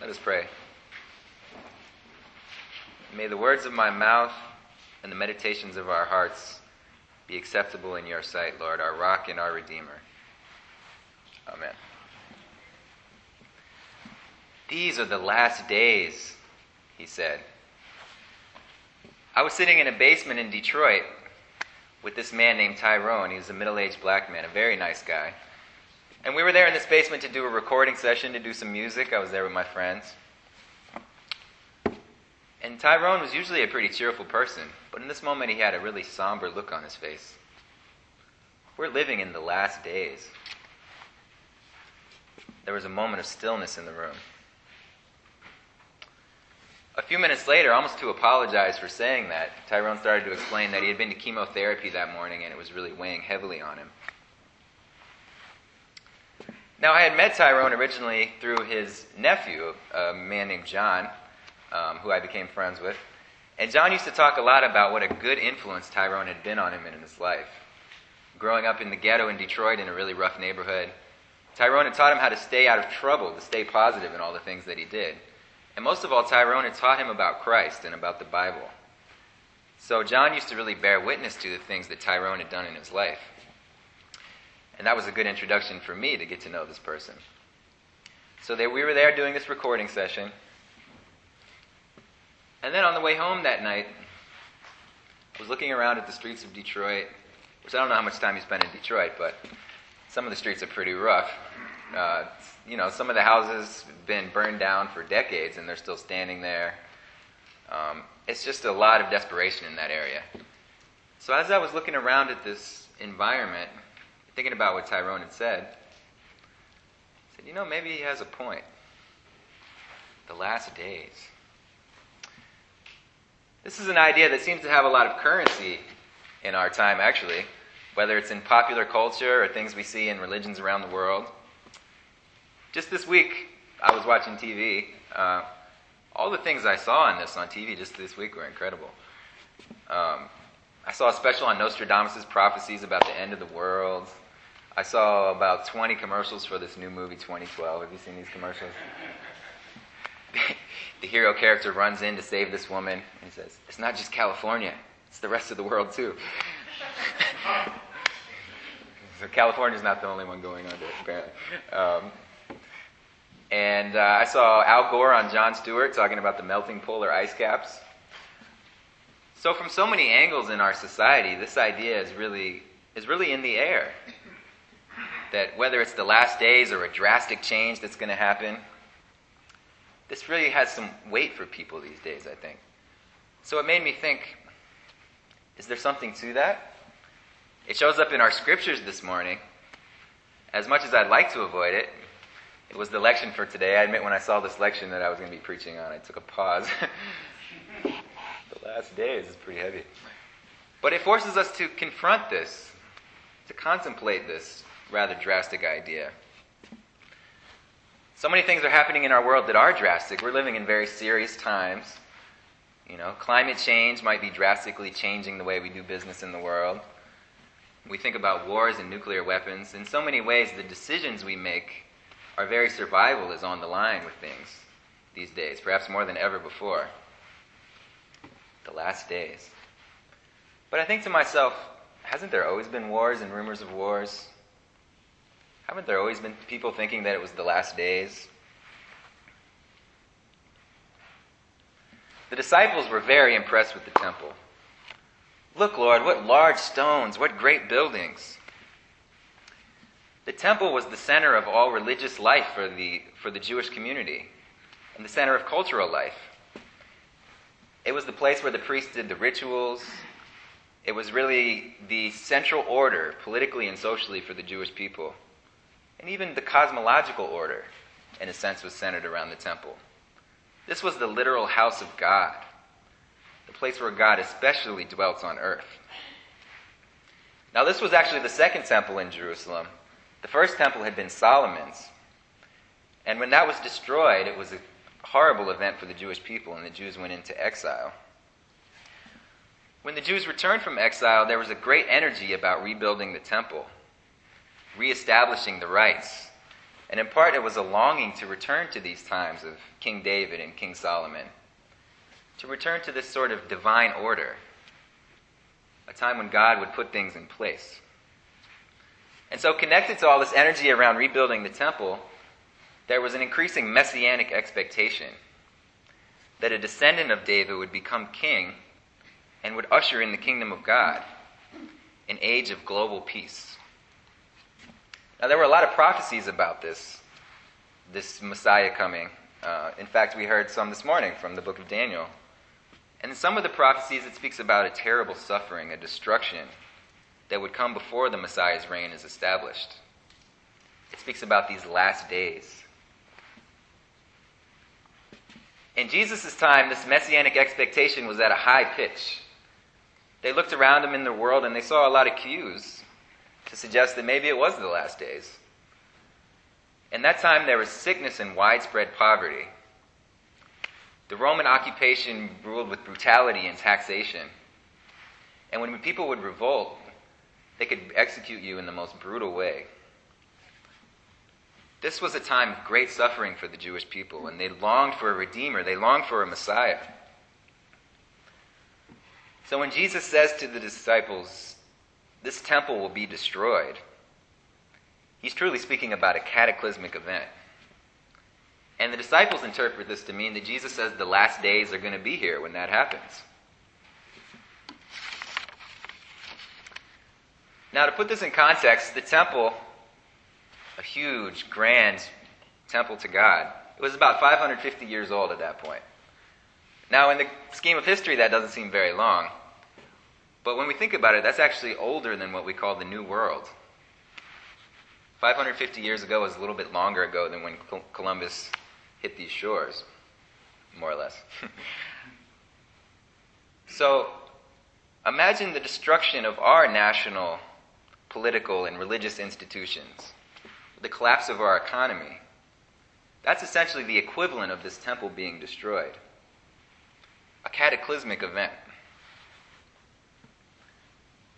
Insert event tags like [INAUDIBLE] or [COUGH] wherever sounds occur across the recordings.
Let us pray. May the words of my mouth and the meditations of our hearts be acceptable in your sight, Lord, our rock and our redeemer. Amen. These are the last days, he said. I was sitting in a basement in Detroit with this man named Tyrone. He was a middle aged black man, a very nice guy. And we were there in this basement to do a recording session, to do some music. I was there with my friends. And Tyrone was usually a pretty cheerful person, but in this moment he had a really somber look on his face. We're living in the last days. There was a moment of stillness in the room. A few minutes later, almost to apologize for saying that, Tyrone started to explain that he had been to chemotherapy that morning and it was really weighing heavily on him. Now, I had met Tyrone originally through his nephew, a man named John, um, who I became friends with. And John used to talk a lot about what a good influence Tyrone had been on him in his life. Growing up in the ghetto in Detroit in a really rough neighborhood, Tyrone had taught him how to stay out of trouble, to stay positive in all the things that he did. And most of all, Tyrone had taught him about Christ and about the Bible. So John used to really bear witness to the things that Tyrone had done in his life. And that was a good introduction for me to get to know this person. So we were there doing this recording session. And then on the way home that night, I was looking around at the streets of Detroit, which I don't know how much time you spent in Detroit, but some of the streets are pretty rough. Uh, you know, some of the houses have been burned down for decades and they're still standing there. Um, it's just a lot of desperation in that area. So as I was looking around at this environment, thinking about what Tyrone had said, I said, you know, maybe he has a point. The last days. This is an idea that seems to have a lot of currency in our time, actually, whether it's in popular culture or things we see in religions around the world. Just this week, I was watching TV. Uh, all the things I saw on this on TV just this week were incredible. Um, I saw a special on Nostradamus' prophecies about the end of the world. I saw about 20 commercials for this new movie, 2012. Have you seen these commercials? [LAUGHS] the hero character runs in to save this woman and says, It's not just California, it's the rest of the world too. [LAUGHS] so California's not the only one going under, apparently. Um, and uh, I saw Al Gore on Jon Stewart talking about the melting polar ice caps. So, from so many angles in our society, this idea is really, is really in the air. That whether it's the last days or a drastic change that's going to happen, this really has some weight for people these days, I think. So, it made me think is there something to that? It shows up in our scriptures this morning. As much as I'd like to avoid it, it was the lection for today. I admit when I saw this lection that I was going to be preaching on, I took a pause. [LAUGHS] the last days is pretty heavy. But it forces us to confront this, to contemplate this rather drastic idea. So many things are happening in our world that are drastic. We're living in very serious times. You know, climate change might be drastically changing the way we do business in the world. We think about wars and nuclear weapons. In so many ways, the decisions we make our very survival is on the line with things these days, perhaps more than ever before. The last days. But I think to myself, hasn't there always been wars and rumors of wars? Haven't there always been people thinking that it was the last days? The disciples were very impressed with the temple. Look, Lord, what large stones, what great buildings. The temple was the center of all religious life for the, for the Jewish community and the center of cultural life. It was the place where the priests did the rituals. It was really the central order, politically and socially, for the Jewish people. And even the cosmological order, in a sense, was centered around the temple. This was the literal house of God, the place where God especially dwelt on earth. Now, this was actually the second temple in Jerusalem the first temple had been Solomon's. And when that was destroyed, it was a horrible event for the Jewish people, and the Jews went into exile. When the Jews returned from exile, there was a great energy about rebuilding the temple, reestablishing the rites, And in part, it was a longing to return to these times of King David and King Solomon, to return to this sort of divine order, a time when God would put things in place. And so, connected to all this energy around rebuilding the temple, there was an increasing messianic expectation that a descendant of David would become king and would usher in the kingdom of God, an age of global peace. Now, there were a lot of prophecies about this, this Messiah coming. Uh, in fact, we heard some this morning from the book of Daniel. And in some of the prophecies, it speaks about a terrible suffering, a destruction that would come before the Messiah's reign is established. It speaks about these last days. In Jesus' time, this messianic expectation was at a high pitch. They looked around them in the world and they saw a lot of cues to suggest that maybe it was the last days. In that time, there was sickness and widespread poverty. The Roman occupation ruled with brutality and taxation. And when people would revolt, they could execute you in the most brutal way. This was a time of great suffering for the Jewish people, and they longed for a Redeemer, they longed for a Messiah. So when Jesus says to the disciples, This temple will be destroyed, he's truly speaking about a cataclysmic event. And the disciples interpret this to mean that Jesus says the last days are going to be here when that happens. Now, to put this in context, the temple, a huge, grand temple to God, it was about 550 years old at that point. Now, in the scheme of history, that doesn't seem very long. But when we think about it, that's actually older than what we call the New World. 550 years ago is a little bit longer ago than when Columbus hit these shores, more or less. [LAUGHS] so, imagine the destruction of our national political, and religious institutions, the collapse of our economy. That's essentially the equivalent of this temple being destroyed. A cataclysmic event.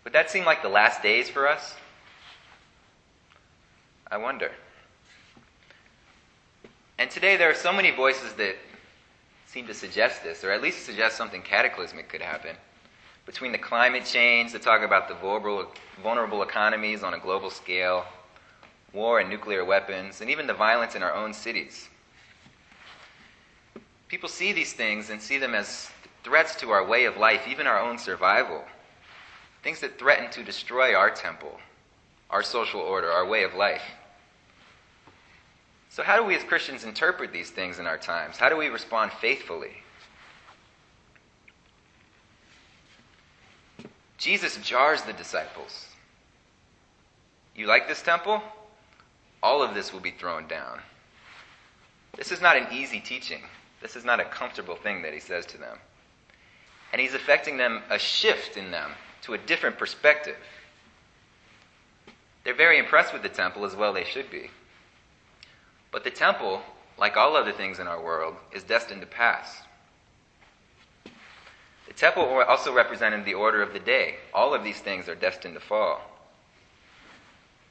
Would that seem like the last days for us? I wonder. And today there are so many voices that seem to suggest this, or at least suggest something cataclysmic could happen between the climate change, to talk about the vulnerable economies on a global scale, war and nuclear weapons, and even the violence in our own cities. People see these things and see them as threats to our way of life, even our own survival. Things that threaten to destroy our temple, our social order, our way of life. So, how do we as Christians interpret these things in our times? How do we respond faithfully? Jesus jars the disciples. You like this temple? All of this will be thrown down. This is not an easy teaching. This is not a comfortable thing that he says to them. And he's affecting them a shift in them to a different perspective. They're very impressed with the temple, as well they should be. But the temple, like all other things in our world, is destined to pass. The temple also represented the order of the day. All of these things are destined to fall.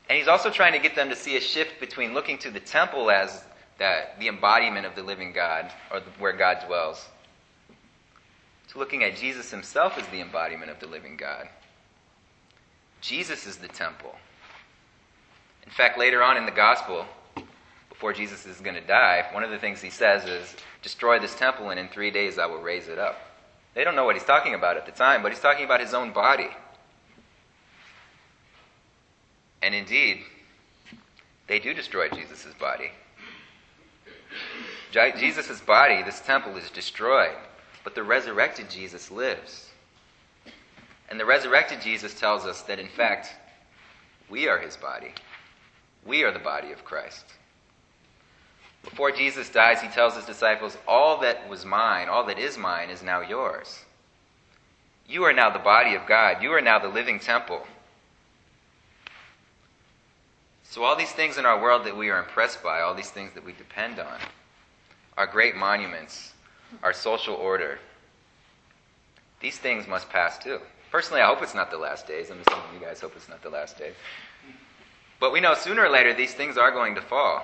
And he's also trying to get them to see a shift between looking to the temple as that, the embodiment of the living God, or the, where God dwells, to looking at Jesus himself as the embodiment of the living God. Jesus is the temple. In fact, later on in the gospel, before Jesus is going to die, one of the things he says is, Destroy this temple, and in three days I will raise it up. They don't know what he's talking about at the time, but he's talking about his own body. And indeed, they do destroy Jesus' body. Jesus' body, this temple, is destroyed, but the resurrected Jesus lives. And the resurrected Jesus tells us that, in fact, we are his body. We are the body of Christ. Before Jesus dies, he tells his disciples, All that was mine, all that is mine, is now yours. You are now the body of God. You are now the living temple. So, all these things in our world that we are impressed by, all these things that we depend on, are great monuments, our social order, these things must pass too. Personally, I hope it's not the last days. I'm assuming you guys hope it's not the last day. But we know sooner or later these things are going to fall.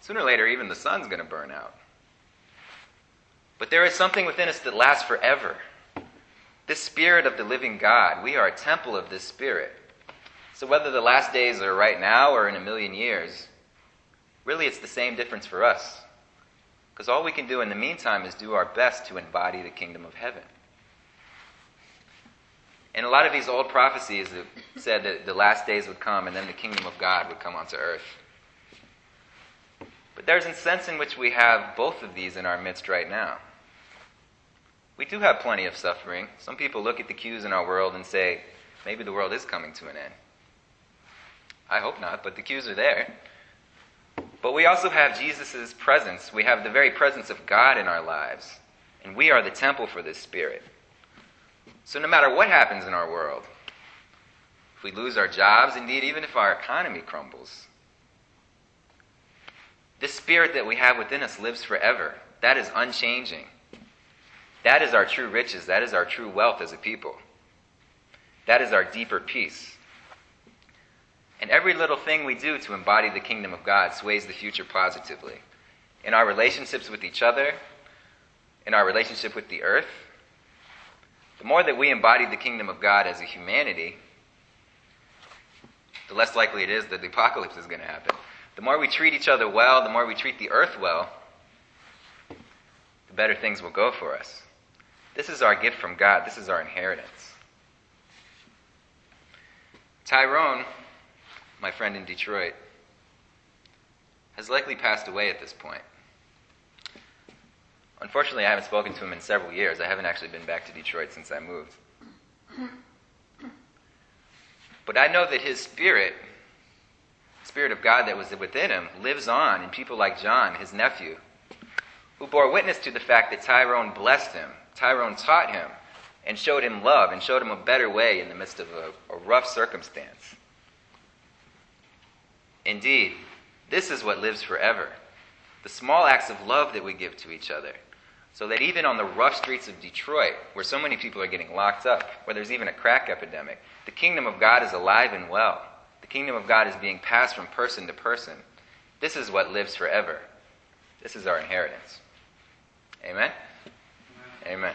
Sooner or later, even the sun's going to burn out. But there is something within us that lasts forever. This Spirit of the living God, we are a temple of this Spirit. So whether the last days are right now or in a million years, really it's the same difference for us. Because all we can do in the meantime is do our best to embody the kingdom of heaven. And a lot of these old prophecies said that the last days would come and then the kingdom of God would come onto earth. But there's a sense in which we have both of these in our midst right now. We do have plenty of suffering. Some people look at the cues in our world and say, maybe the world is coming to an end. I hope not, but the cues are there. But we also have Jesus' presence. We have the very presence of God in our lives. And we are the temple for this Spirit. So no matter what happens in our world, if we lose our jobs, indeed, even if our economy crumbles, this spirit that we have within us lives forever. That is unchanging. That is our true riches. That is our true wealth as a people. That is our deeper peace. And every little thing we do to embody the kingdom of God sways the future positively. In our relationships with each other, in our relationship with the earth, the more that we embody the kingdom of God as a humanity, the less likely it is that the apocalypse is going to happen. The more we treat each other well, the more we treat the earth well, the better things will go for us. This is our gift from God. This is our inheritance. Tyrone, my friend in Detroit, has likely passed away at this point. Unfortunately, I haven't spoken to him in several years. I haven't actually been back to Detroit since I moved. But I know that his spirit Spirit of God that was within him lives on in people like John, his nephew, who bore witness to the fact that Tyrone blessed him, Tyrone taught him, and showed him love and showed him a better way in the midst of a, a rough circumstance. Indeed, this is what lives forever the small acts of love that we give to each other. So that even on the rough streets of Detroit, where so many people are getting locked up, where there's even a crack epidemic, the kingdom of God is alive and well. The kingdom of God is being passed from person to person. This is what lives forever. This is our inheritance. Amen? Amen.